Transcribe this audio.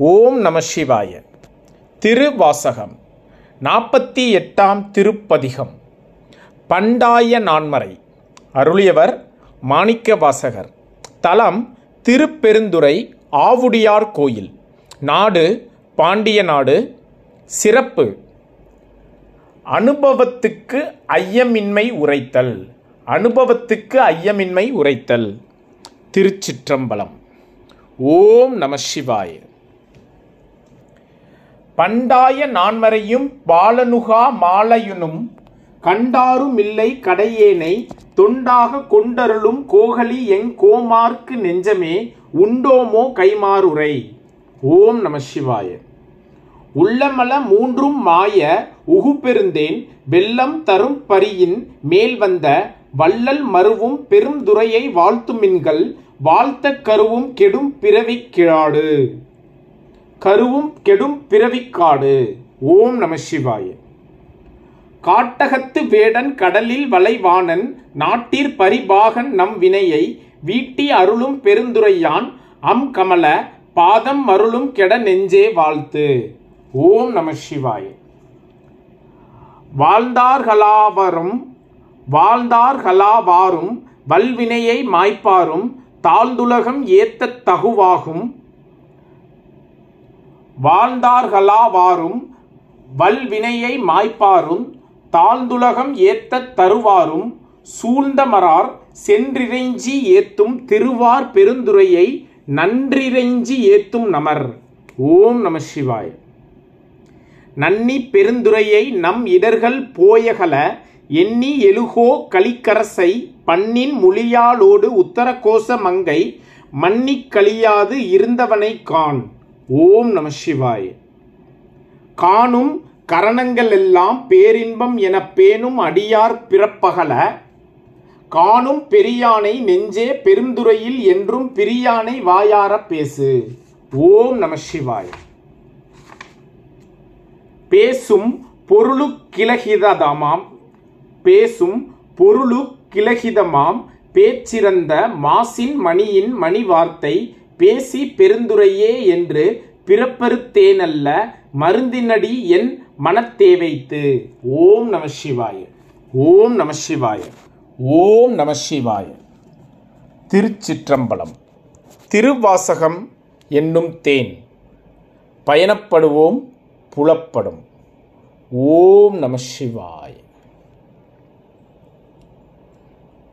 ஓம் நம சிவாய. திருவாசகம் நாற்பத்தி எட்டாம் திருப்பதிகம். பண்டாய நான்மறை. அருளியவர் மாணிக்க வாசகர். தலம் திருப்பெருந்துறை ஆவுடியார் கோயில். நாடு பாண்டிய நாடு. சிறப்பு. அனுபவத்துக்கு ஐயமின்மை உரைத்தல். அனுபவத்துக்கு ஐயமின்மை உரைத்தல். திருச்சிற்றம்பலம். ஓம் நம சிவாய. பண்டாய நான்மறையும் பாலனுகா மாலையுனும் கண்டாருமில்லை கடையேனை தொண்டாக கொண்டருளும் கோகலி எங் கோமார்க்கு நெஞ்சமே உண்டோமோ கைமாறுரை. ஓம் நம சிவாய. உள்ளமல மூன்றும் மாய உகுப்பெருந்தேன் வெள்ளம் தரும் பரியின் மேல் வந்த வள்ளல் மருவும் பெரும் துறையை வாழ்த்துமின்கள் வாழ்த்த கருவும் கெடும் பிறவிக் கிழாடு. கருவும் கெடும் பிறவிக்காடு. ஓம் நம சிவாய. காட்டகத்து வேடன் கடலில் வளைவானன் நாட்டிற் பரிபாகன் நம் வினையை வீட்டி அருளும் பெருந்துரையான் அம் கமல பாதம் அருளும் கெட நெஞ்சே வாழ்த்து. ஓம் நம சிவாய. வாழ்ந்தார்களாவரும் வாழ்ந்தார்களாவாரும் வல்வினையை மாய்ப்பாரும் தாழ்ந்துலகம் ஏத்தத் தகுவாகும் வாழ்ந்தார்களாவாரும் வல்வினையை மாய்ப்பாரும் தாழ்ந்துலகம் ஏத்தத் தருவாரும் சூழ்ந்தமரார் சென்றிறைஞ்சி ஏத்தும் திருவார் பெருந்துரையை நன்றிறைஞ்சி ஏத்தும் நமர். ஓம் நம சிவாய். நன்னி பெருந்துரையை நம் இடர்கள் போயகல எண்ணி எழுகோ கலிக்கரசை பண்ணின் மொழியாளோடு உத்தரகோச மங்கை மன்னிக் கழியாது இருந்தவனை காண். ஓம் நம சிவாய. காணும் கரணங்கள் எல்லாம் பேரின்பம் என பேணும் அடியார் பிறப்பகல காணும் பெரியானை நெஞ்சே பெருந்துரையில் என்றும் பிரியானை வாயார பேசு. ஓம் நம சிவாய. பேசும் பொருளு கிளகிதமாம் பேசும் பொருளு கிளகிதமாம் பேச்சிறந்த மாசின் மணியின் மணி வார்த்தை பேசி பெருந்துரையே என்று பிறப்பருத்தேனல்ல மருந்தினடி என் மனத்தே வைத்து ஓம் நம சிவாய. ஓம் நம சிவாய. ஓம் நம சிவாய. திருச்சிற்றம்பலம். திருவாசகம் என்னும் தேன். பயணப்படுவோம் புலப்படும். ஓம் நம சிவாய.